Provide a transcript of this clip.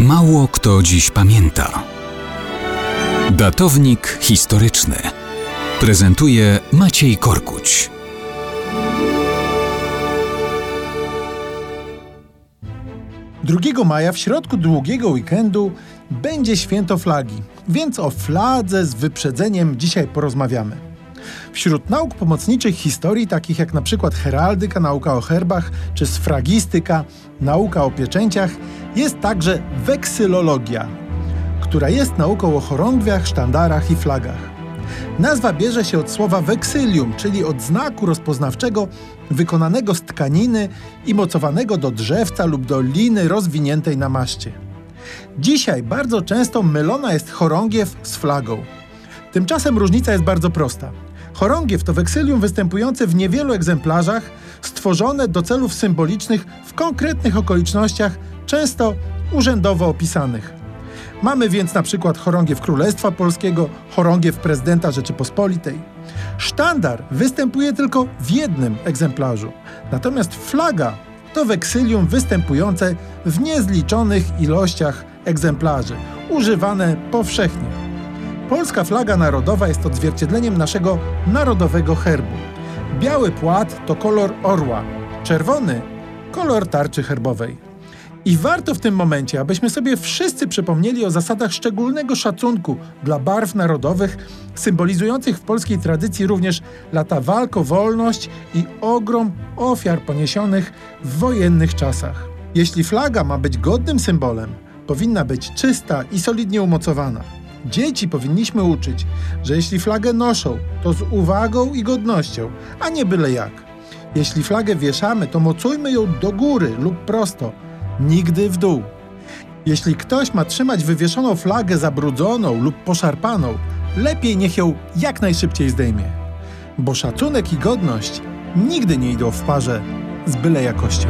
Mało kto dziś pamięta. Datownik historyczny prezentuje Maciej Korkuć. Drugiego maja w środku długiego weekendu będzie święto flagi, więc o fladze z wyprzedzeniem dzisiaj porozmawiamy. Wśród nauk pomocniczych historii, takich jak na przykład heraldyka, nauka o herbach, czy sfragistyka, nauka o pieczęciach, jest także weksylologia, która jest nauką o chorągwiach, sztandarach i flagach. Nazwa bierze się od słowa weksylium, czyli od znaku rozpoznawczego wykonanego z tkaniny i mocowanego do drzewca lub do liny rozwiniętej na maszcie. Dzisiaj bardzo często mylona jest chorągiew z flagą. Tymczasem różnica jest bardzo prosta. Chorągiew to weksylium występujące w niewielu egzemplarzach, stworzone do celów symbolicznych w konkretnych okolicznościach, często urzędowo opisanych. Mamy więc na przykład chorągiew Królestwa Polskiego, chorągiew prezydenta Rzeczypospolitej. Sztandar występuje tylko w jednym egzemplarzu, natomiast flaga to weksylium występujące w niezliczonych ilościach egzemplarzy, używane powszechnie. Polska flaga narodowa jest odzwierciedleniem naszego narodowego herbu. Biały płat to kolor orła, czerwony kolor tarczy herbowej. I warto w tym momencie, abyśmy sobie wszyscy przypomnieli o zasadach szczególnego szacunku dla barw narodowych, symbolizujących w polskiej tradycji również lata walk o wolność i ogrom ofiar poniesionych w wojennych czasach. Jeśli flaga ma być godnym symbolem, powinna być czysta i solidnie umocowana. Dzieci powinniśmy uczyć, że jeśli flagę noszą, to z uwagą i godnością, a nie byle jak. Jeśli flagę wieszamy, to mocujmy ją do góry lub prosto, nigdy w dół. Jeśli ktoś ma trzymać wywieszoną flagę zabrudzoną lub poszarpaną, lepiej niech ją jak najszybciej zdejmie. Bo szacunek i godność nigdy nie idą w parze z byle jakością.